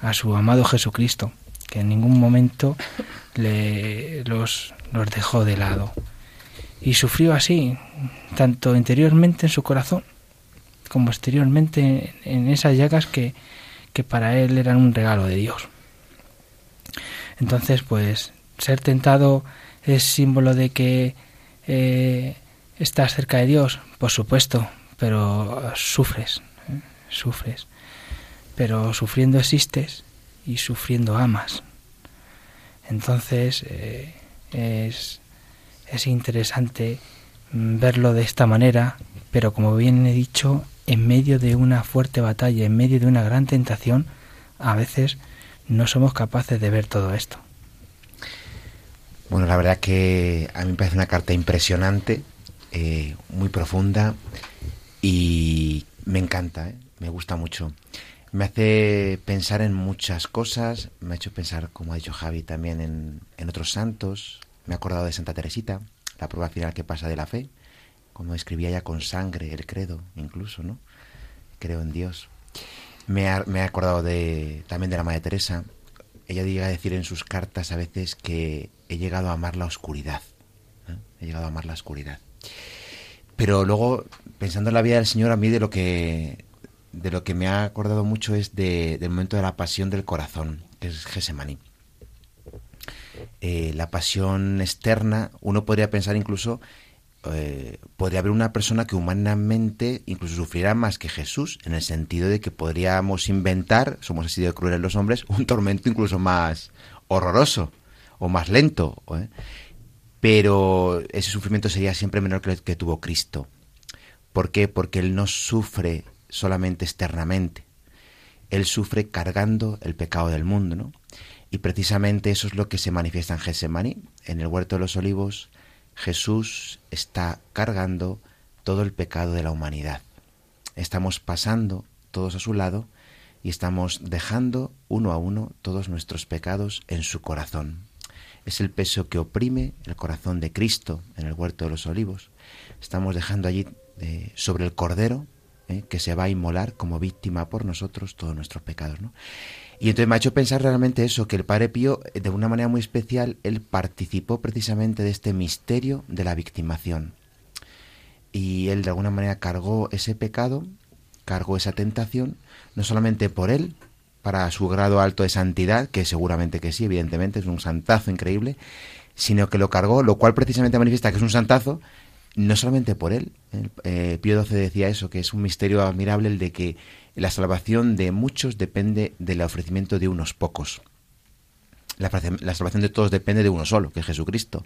a su amado Jesucristo, que en ningún momento le, los, los dejó de lado. Y sufrió así, tanto interiormente en su corazón, como exteriormente en esas llagas que, que para él eran un regalo de Dios. Entonces, pues, ser tentado es símbolo de que eh, estás cerca de Dios, por supuesto, pero sufres, ¿eh? sufres. Pero sufriendo existes y sufriendo amas. Entonces eh, es, es interesante verlo de esta manera, pero como bien he dicho, en medio de una fuerte batalla, en medio de una gran tentación, a veces no somos capaces de ver todo esto. Bueno, la verdad que a mí me parece una carta impresionante, eh, muy profunda y me encanta, ¿eh? me gusta mucho. Me hace pensar en muchas cosas, me ha hecho pensar, como ha dicho Javi, también en, en otros santos. Me he acordado de Santa Teresita, la prueba final que pasa de la fe, como escribía ya con sangre el credo, incluso, ¿no? Creo en Dios. Me, me he acordado de, también de la Madre Teresa. Ella llega a decir en sus cartas a veces que he llegado a amar la oscuridad. ¿eh? He llegado a amar la oscuridad. Pero luego, pensando en la vida del Señor, a mí de lo que, de lo que me ha acordado mucho es de, del momento de la pasión del corazón, que es Gesemaní. Eh, la pasión externa, uno podría pensar incluso, eh, podría haber una persona que humanamente incluso sufriera más que Jesús, en el sentido de que podríamos inventar, somos así de crueles los hombres, un tormento incluso más horroroso o más lento. ¿eh? Pero ese sufrimiento sería siempre menor que el que tuvo Cristo. ¿Por qué? Porque Él no sufre solamente externamente. Él sufre cargando el pecado del mundo, ¿no? Y precisamente eso es lo que se manifiesta en Getsemaní. En el huerto de los olivos, Jesús está cargando todo el pecado de la humanidad. Estamos pasando todos a su lado y estamos dejando uno a uno todos nuestros pecados en su corazón es el peso que oprime el corazón de Cristo en el huerto de los olivos. Estamos dejando allí eh, sobre el cordero eh, que se va a inmolar como víctima por nosotros todos nuestros pecados. ¿no? Y entonces me ha hecho pensar realmente eso, que el Padre Pío, de una manera muy especial, él participó precisamente de este misterio de la victimación. Y él de alguna manera cargó ese pecado, cargó esa tentación, no solamente por él, para su grado alto de santidad, que seguramente que sí, evidentemente, es un santazo increíble, sino que lo cargó, lo cual precisamente manifiesta que es un santazo, no solamente por él. Eh, Pío XII decía eso, que es un misterio admirable el de que la salvación de muchos depende del ofrecimiento de unos pocos. La, salvación de todos depende de uno solo, que es Jesucristo.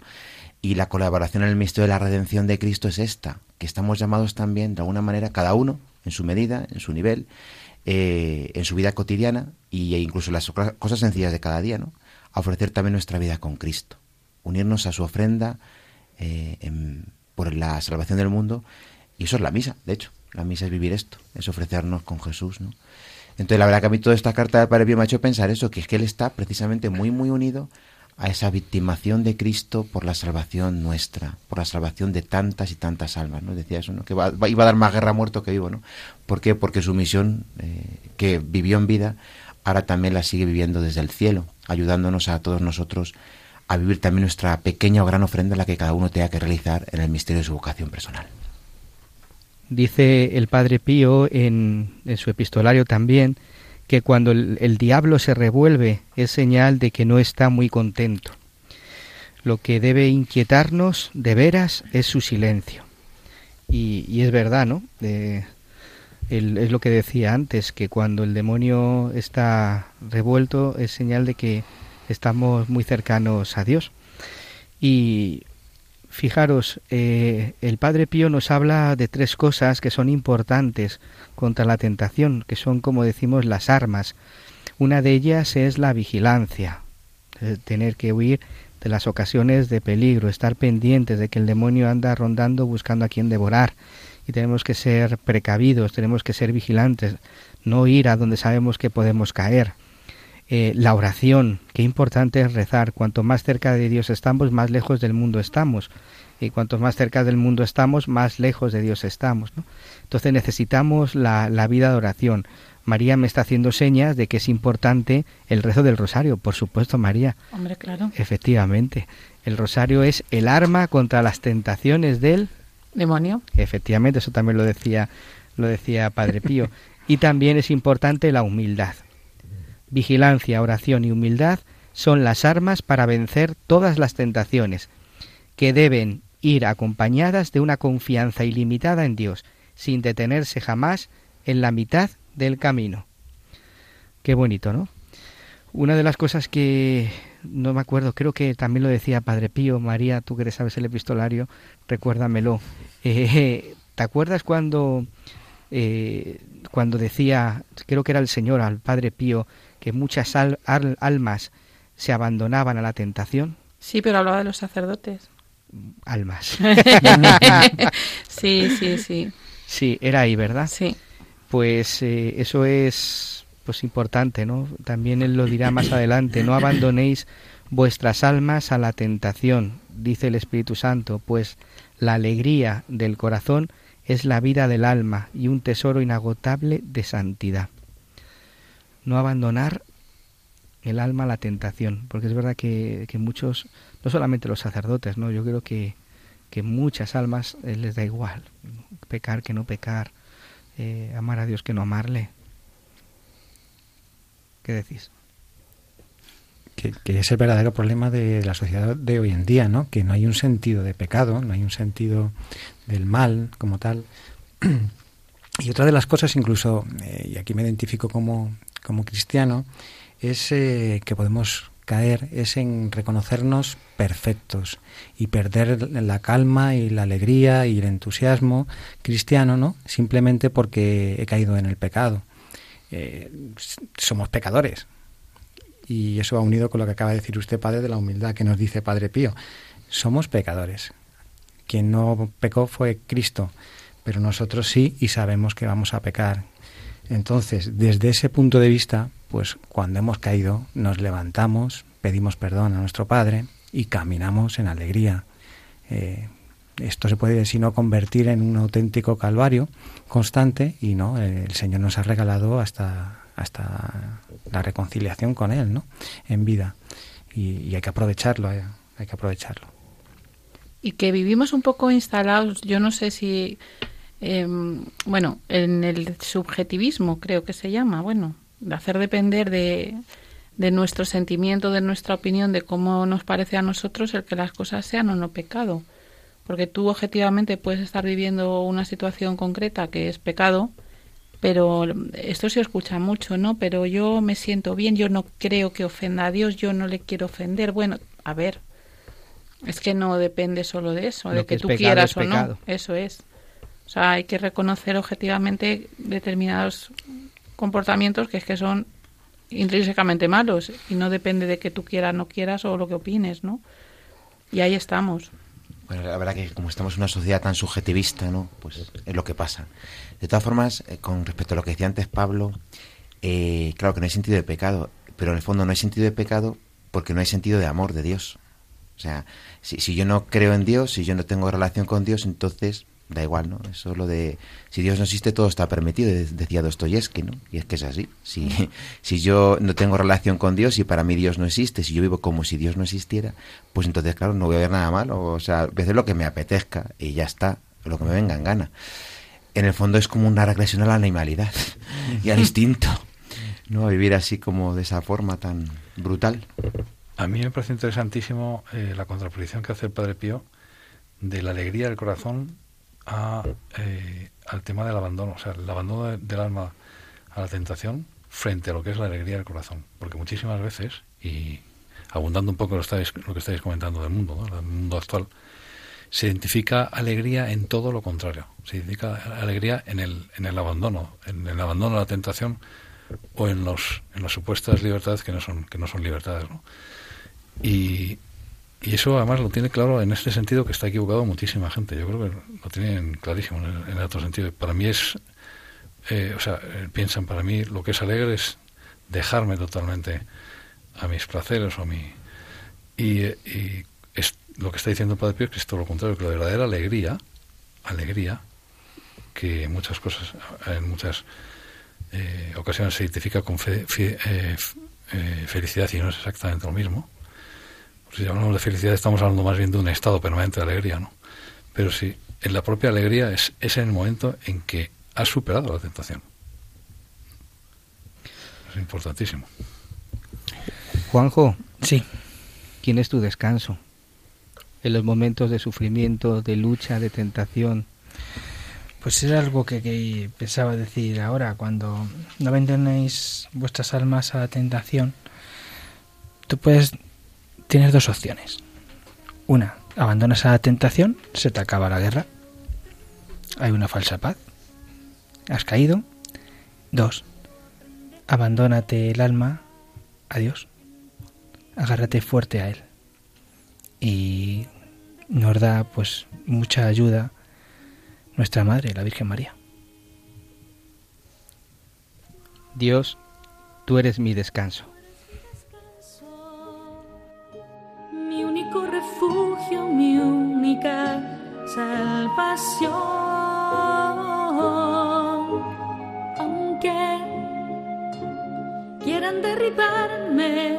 Y la colaboración en el misterio de la redención de Cristo es esta, que estamos llamados también, de alguna manera, cada uno en su medida, en su nivel, eh, en su vida cotidiana e incluso las cosas sencillas de cada día, ¿no? A ofrecer también nuestra vida con Cristo, unirnos a su ofrenda eh, por la salvación del mundo y eso es la misa, de hecho, la misa es vivir esto, es ofrecernos con Jesús, ¿no? Entonces la verdad que a mí toda esta carta de Padre Pío me ha hecho pensar eso, que es que él está precisamente muy muy unido a esa victimación de Cristo por la salvación nuestra, por la salvación de tantas y tantas almas, ¿no? Decía eso, ¿no? Que iba a dar más guerra muerto que vivo, ¿no? ¿Por qué? Porque su misión eh, que vivió en vida, ahora también la sigue viviendo desde el cielo, ayudándonos a todos nosotros a vivir también nuestra pequeña o gran ofrenda, la que cada uno tenga que realizar en el misterio de su vocación personal. Dice el Padre Pío en, en su epistolario también, que cuando el, diablo se revuelve es señal de que no está muy contento. Lo que debe inquietarnos de veras es su silencio. Y, es verdad, ¿no? es lo que decía antes, que cuando el demonio está revuelto es señal de que estamos muy cercanos a Dios. Y fijaros, eh, el Padre Pío nos habla de tres cosas que son importantes contra la tentación, que son, como decimos, las armas. Una de ellas es la vigilancia, tener que huir de las ocasiones de peligro, estar pendientes de que el demonio anda rondando buscando a quien devorar. Y tenemos que ser precavidos, tenemos que ser vigilantes, no ir a donde sabemos que podemos caer. Eh, la oración, qué importante es rezar. Cuanto más cerca de Dios estamos, más lejos del mundo estamos y cuanto más cerca del mundo estamos, más lejos de Dios estamos. ¿no? Entonces necesitamos la, la, vida de oración. María me está haciendo señas de que es importante el rezo del rosario, por supuesto, María. Hombre, claro. Efectivamente, el rosario es el arma contra las tentaciones del demonio. Efectivamente, eso también lo decía, lo decía Padre Pío. y también es importante la humildad. Vigilancia, oración y humildad son las armas para vencer todas las tentaciones, que deben ir acompañadas de una confianza ilimitada en Dios, sin detenerse jamás en la mitad del camino. Qué bonito, ¿no? Una de las cosas que no me acuerdo, creo que también lo decía Padre Pío, María, tú que sabes el epistolario, recuérdamelo. ¿Te acuerdas cuando, eh, cuando decía, creo que era el Señor, al Padre Pío, que muchas almas se abandonaban a la tentación? Sí, pero hablaba de los sacerdotes almas. sí, sí, sí. Sí, era ahí, ¿verdad? Sí. Pues eh, eso es pues importante, ¿no? También él lo dirá más adelante, no abandonéis vuestras almas a la tentación, dice el Espíritu Santo, pues la alegría del corazón es la vida del alma y un tesoro inagotable de santidad. No abandonar el alma a la tentación, porque es verdad que, que muchos no solamente los sacerdotes, ¿no? Yo creo que, que muchas almas eh, les da igual, pecar que no pecar, eh, amar a Dios que no amarle. ¿Qué decís? Que, es el verdadero problema de la sociedad de hoy en día, ¿no? Que no hay un sentido de pecado, no hay un sentido del mal como tal. Y otra de las cosas, incluso, eh, y aquí me identifico como, como cristiano, es que podemos caer es en reconocernos perfectos y perder la calma y la alegría y el entusiasmo cristiano, ¿no? Simplemente porque he caído en el pecado. Eh, somos pecadores. Y eso va unido con lo que acaba de decir usted, Padre, de la humildad que nos dice Padre Pío. Somos pecadores. Quien no pecó fue Cristo, pero nosotros sí y sabemos que vamos a pecar. Entonces, desde ese punto de vista, pues cuando hemos caído nos levantamos, pedimos perdón a nuestro Padre y caminamos en alegría. Eh, esto se puede, si no, convertir en un auténtico calvario constante y no, el Señor nos ha regalado hasta, hasta la reconciliación con Él, ¿no? En vida. Y, hay que aprovecharlo, eh, hay que aprovecharlo. Y que vivimos un poco instalados, yo no sé si, em, bueno, en el subjetivismo creo que se llama, bueno, de hacer depender de, de nuestro sentimiento, de nuestra opinión, de cómo nos parece a nosotros el que las cosas sean o no pecado. Porque tú objetivamente puedes estar viviendo una situación concreta que es pecado, pero esto se escucha mucho, ¿no? Pero yo me siento bien, yo no creo que ofenda a Dios, yo no le quiero ofender. Bueno, a ver, es que no depende solo de eso, de que, tú quieras o no. Eso es. O sea, hay que reconocer objetivamente determinados comportamientos que es que son intrínsecamente malos y no depende de que tú quieras, no quieras o lo que opines, ¿no? Y ahí estamos. Bueno, la verdad que como estamos en una sociedad tan subjetivista, ¿no? Pues es lo que pasa. De todas formas, eh, con respecto a lo que decía antes Pablo, eh, claro que no hay sentido de pecado, pero en el fondo no hay sentido de pecado porque no hay sentido de amor de Dios. O sea, si, si yo no creo en Dios, si yo no tengo relación con Dios, entonces da igual, ¿no? Eso es lo de si Dios no existe todo está permitido, decía Dostoyevsky, ¿no? Y es que es así. Si, si yo no tengo relación con Dios y para mí Dios no existe, si yo vivo como si Dios no existiera, pues entonces claro, no voy a ver nada malo, o sea, a hacer lo que me apetezca y ya está, lo que me venga en gana. En el fondo es como una regresión a la animalidad y al instinto, ¿no? Vivir así como de esa forma tan brutal. A mí me parece interesantísimo eh, la contraposición que hace el Padre Pío de la alegría del corazón a, eh, al tema del abandono, o sea, el abandono de- del alma a la tentación frente a lo que es la alegría del corazón. Porque muchísimas veces, y abundando un poco lo, que estáis comentando del mundo, ¿no? del mundo actual, se identifica alegría en todo lo contrario. Se identifica alegría en el, en el abandono, en el abandono a la tentación o en los en las supuestas libertades que no son que no son libertades. Y, y eso además lo tiene claro en este sentido que está equivocado muchísima gente. Yo creo que lo tienen clarísimo en el, otro sentido. Para mí es, eh, o sea, eh, piensan, para mí lo que es alegre es dejarme totalmente a mis placeres o a mi... Y, y es lo que está diciendo el Padre Pío, que es todo lo contrario, que la verdadera alegría, alegría, que en muchas cosas, en muchas eh, ocasiones se identifica con fe- eh, eh, felicidad y no es exactamente lo mismo. Si hablamos de felicidad estamos hablando más bien de un estado permanente de alegría, ¿no? Pero sí, en la propia alegría es, es en el momento en que has superado la tentación. Es importantísimo. Juanjo. Sí. ¿Quién es tu descanso? En los momentos de sufrimiento, de lucha, de tentación. Pues es algo que, que pensaba decir ahora, cuando no abandonéis vuestras almas a la tentación, tú puedes tienes dos opciones. Una, abandonas a la tentación, se te acaba la guerra, hay una falsa paz, has caído. Dos, abandónate el alma a Dios, agárrate fuerte a Él. Y nos da pues mucha ayuda nuestra Madre, la Virgen María. Dios, tú eres mi descanso. Salvación. Aunque quieran derribarme,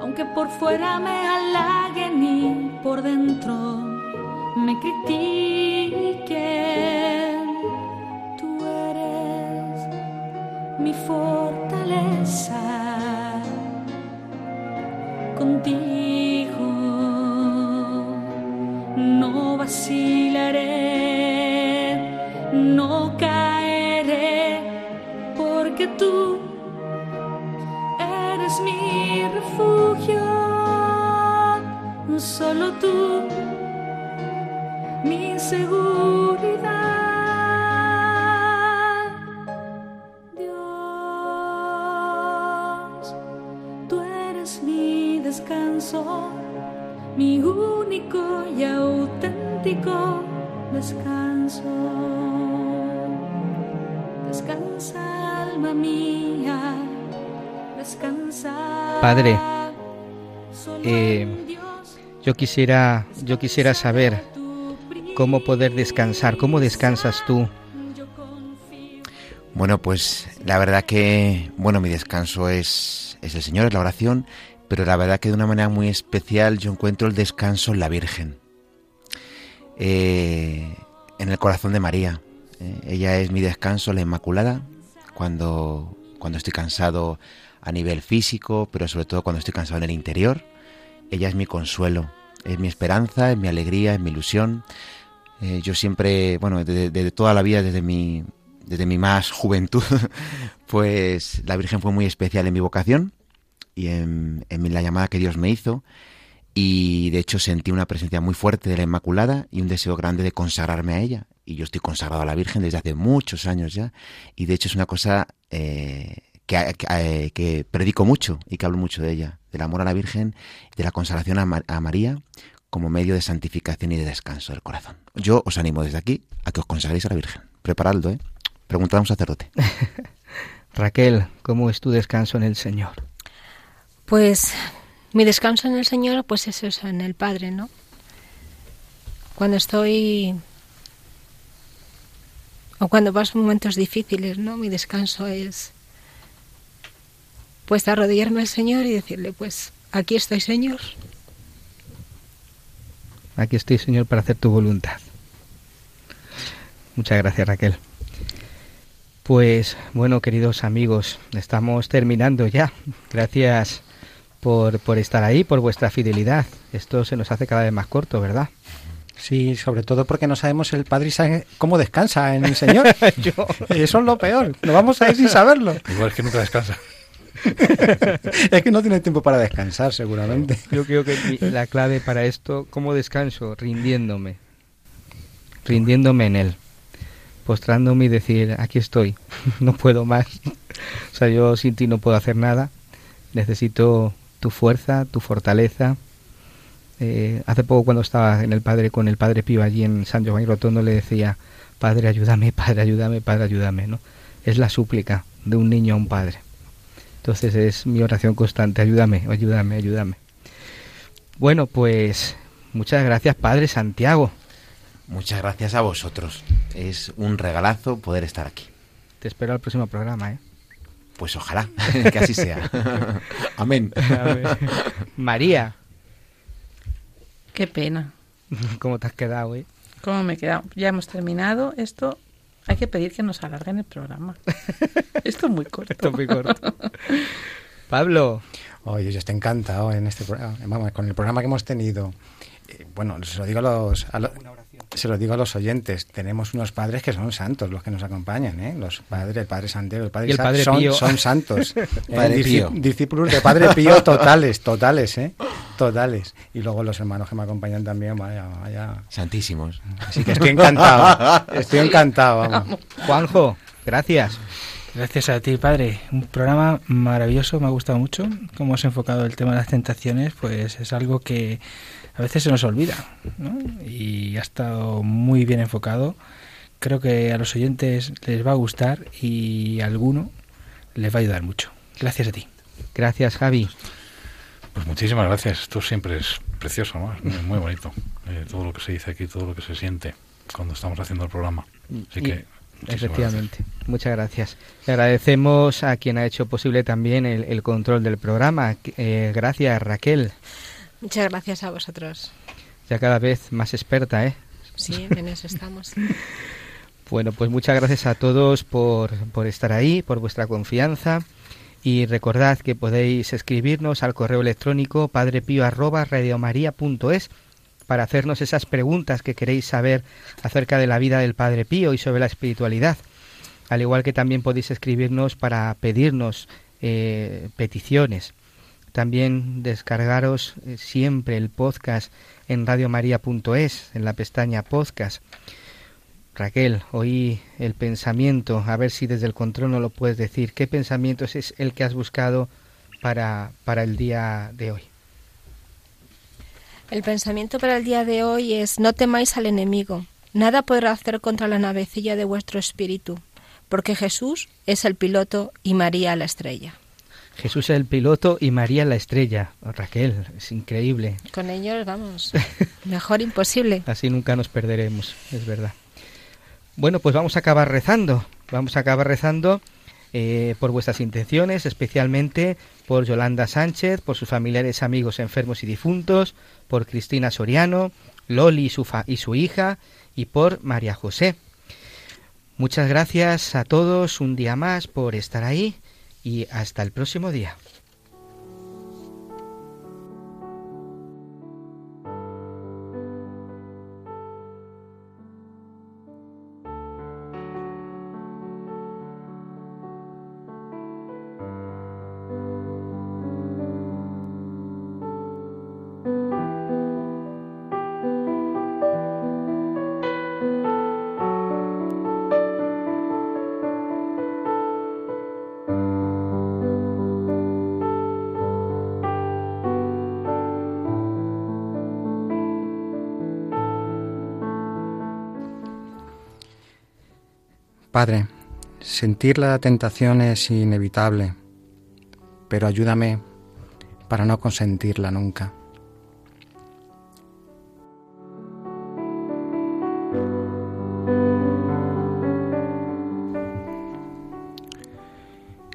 aunque por fuera me halaguen y por dentro me critiquen, tú eres mi fortaleza contigo no vacilaré, no caeré, porque tú eres mi refugio, solo tú, mi seguridad. Dios, tú eres mi descanso, mi auténtico descanso. Descansa, alma mía, descansa. Padre, eh, yo quisiera, yo quisiera saber cómo poder descansar, cómo descansas tú. Bueno, pues la verdad que, bueno, mi descanso es, es el Señor, es la oración, pero la verdad que de una manera muy especial yo encuentro el descanso en la Virgen, Eh, en el corazón de María. Eh, ella es mi descanso, la Inmaculada, cuando, cuando estoy cansado a nivel físico, pero sobre todo cuando estoy cansado en el interior. Ella es mi consuelo, es mi esperanza, es mi alegría, es mi ilusión. Eh, yo siempre, bueno, desde, desde toda la vida, desde mi, desde mi más juventud, pues la Virgen fue muy especial en mi vocación y en, en la llamada que Dios me hizo. Y de hecho sentí una presencia muy fuerte de la Inmaculada y un deseo grande de consagrarme a ella. y yo estoy consagrado a la Virgen desde hace muchos años ya, y de hecho es una cosa eh, que, que, eh, que predico mucho y que hablo mucho de ella, del amor a la Virgen, de la consagración a, Ma- a María como medio de santificación y de descanso del corazón. Yo os animo desde aquí a que os consagréis a la Virgen. Preparadlo, ¿eh? Preguntad a un sacerdote. Raquel, ¿cómo es tu descanso en el Señor? Pues mi descanso en el Señor, pues es eso, en el Padre, ¿no? Cuando estoy o cuando paso momentos difíciles, ¿no? Mi descanso es pues arrodillarme al Señor y decirle, pues aquí estoy, Señor. Aquí estoy, Señor, para hacer tu voluntad. Muchas gracias, Raquel. Pues bueno, queridos amigos, estamos terminando ya. Gracias por, por estar ahí, por vuestra fidelidad. Esto se nos hace cada vez más corto, ¿verdad? Sí, sobre todo porque no sabemos el Padre Isaac cómo descansa en el Señor. Eso es lo peor. No vamos a ir sin saberlo. Igual es que nunca descansa. es que no tiene tiempo para descansar, seguramente. Yo creo que mi- la clave para esto, ¿cómo descanso? Rindiéndome. Rindiéndome en Él. Postrándome y decir, aquí estoy, no puedo más. O sea, yo sin ti no puedo hacer nada. Necesito tu fuerza, tu fortaleza. Eh, hace poco cuando estaba en el padre con el padre Pío allí en San Giovanni Rotondo le decía, Padre ayúdame, Padre ayúdame, Padre ayúdame, ¿no? Es la súplica de un niño a un padre. Entonces es mi oración constante, ayúdame, ayúdame, ayúdame. Bueno, pues muchas gracias Padre Santiago. Muchas gracias a vosotros. Es un regalazo poder estar aquí. Te espero al próximo programa, ¿eh? Pues ojalá que así sea. Amén. María, Qué pena. ¿cómo te has quedado, eh? ¿Cómo me he quedado? Ya hemos terminado. Esto hay que pedir que nos alarguen el programa. Esto es muy corto. Esto es muy corto. Pablo. Oye, yo estoy encantado en este programa. Vamos, con el programa que hemos tenido. Eh, bueno, se lo digo a los, a lo- se lo digo a los oyentes. Tenemos unos padres que son santos los que nos acompañan, ¿eh? Los padres, el padre Santiago, el padre Y el padre son, Pío. son santos. Padre Pío. Discípulos de padre Pío totales, totales, ¿eh? Totales. Y luego los hermanos que me acompañan también, vaya, vaya. Santísimos. Así que estoy encantado. Estoy encantado, vamos. Juanjo, gracias. Gracias a ti, padre. Un programa maravilloso, me ha gustado mucho. Cómo has enfocado el tema de las tentaciones, pues es algo que a veces se nos olvida, ¿no? Y ha estado muy bien enfocado. Creo que a los oyentes les va a gustar y a alguno les va a ayudar mucho. Gracias a ti. Gracias, Javi. Pues muchísimas gracias. Esto siempre es precioso, ¿no? Es muy, muy bonito. Eh, todo lo que se dice aquí, todo lo que se siente cuando estamos haciendo el programa. Así que. Efectivamente, muchas gracias. Le agradecemos a quien ha hecho posible también el, el control del programa. Eh, gracias, Raquel. Muchas gracias a vosotros. Ya cada vez más experta, ¿eh? Sí, en eso estamos. Bueno, pues muchas gracias a todos por, por estar ahí, por vuestra confianza. Y recordad que podéis escribirnos al correo electrónico padrepío@radiomaria.es para hacernos esas preguntas que queréis saber acerca de la vida del Padre Pío y sobre la espiritualidad. Al igual que también podéis escribirnos para pedirnos eh, peticiones. También descargaros eh, siempre el podcast en radiomaria.es, en la pestaña podcast. Raquel, oí el pensamiento, a ver si desde el control no lo puedes decir. ¿Qué pensamientos es el que has buscado para, para el día de hoy? El pensamiento para el día de hoy es no temáis al enemigo. Nada podrá hacer contra la navecilla de vuestro espíritu, porque Jesús es el piloto y María la estrella. Jesús es el piloto y María la estrella. Oh, Raquel, es increíble. Con ellos, vamos, mejor imposible. Así nunca nos perderemos, es verdad. Bueno, pues vamos a acabar rezando. Vamos a acabar rezando eh, por vuestras intenciones, especialmente por Yolanda Sánchez, por sus familiares, amigos enfermos y difuntos, por Cristina Soriano, Loli y su, fa- y su hija, y por María José. Muchas gracias a todos un día más por estar ahí y hasta el próximo día. Padre, sentir la tentación es inevitable, pero ayúdame para no consentirla nunca.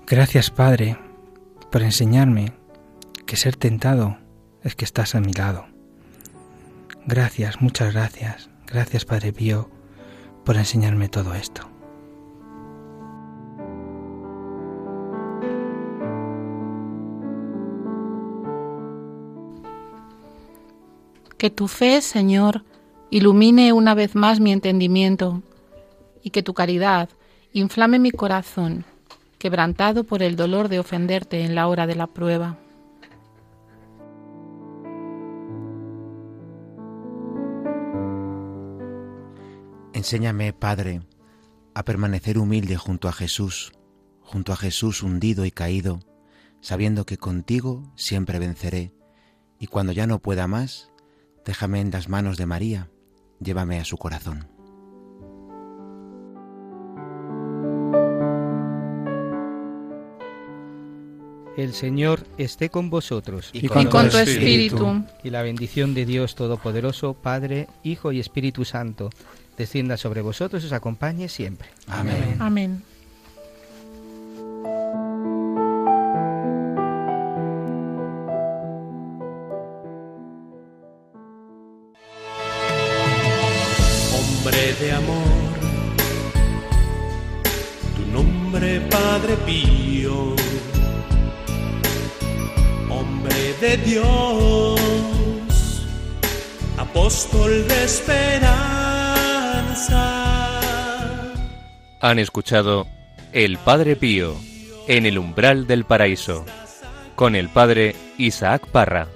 Gracias, Padre, por enseñarme que ser tentado es que estás a mi lado. Gracias, muchas gracias. Gracias, Padre Pío, por enseñarme todo esto. Que tu fe, Señor, ilumine una vez más mi entendimiento y que tu caridad inflame mi corazón, quebrantado por el dolor de ofenderte en la hora de la prueba. Enséñame, Padre, a permanecer humilde junto a Jesús, junto a Jesús hundido y caído, sabiendo que contigo siempre venceré, y cuando ya no pueda más, déjame en las manos de María, llévame a su corazón. El Señor esté con vosotros Y con, y con tu espíritu. Y la bendición de Dios Todopoderoso, Padre, Hijo y Espíritu Santo, descienda sobre vosotros y os acompañe siempre. Amén. Amén. Han escuchado El Padre Pío en el umbral del paraíso con el Padre Isaac Parra.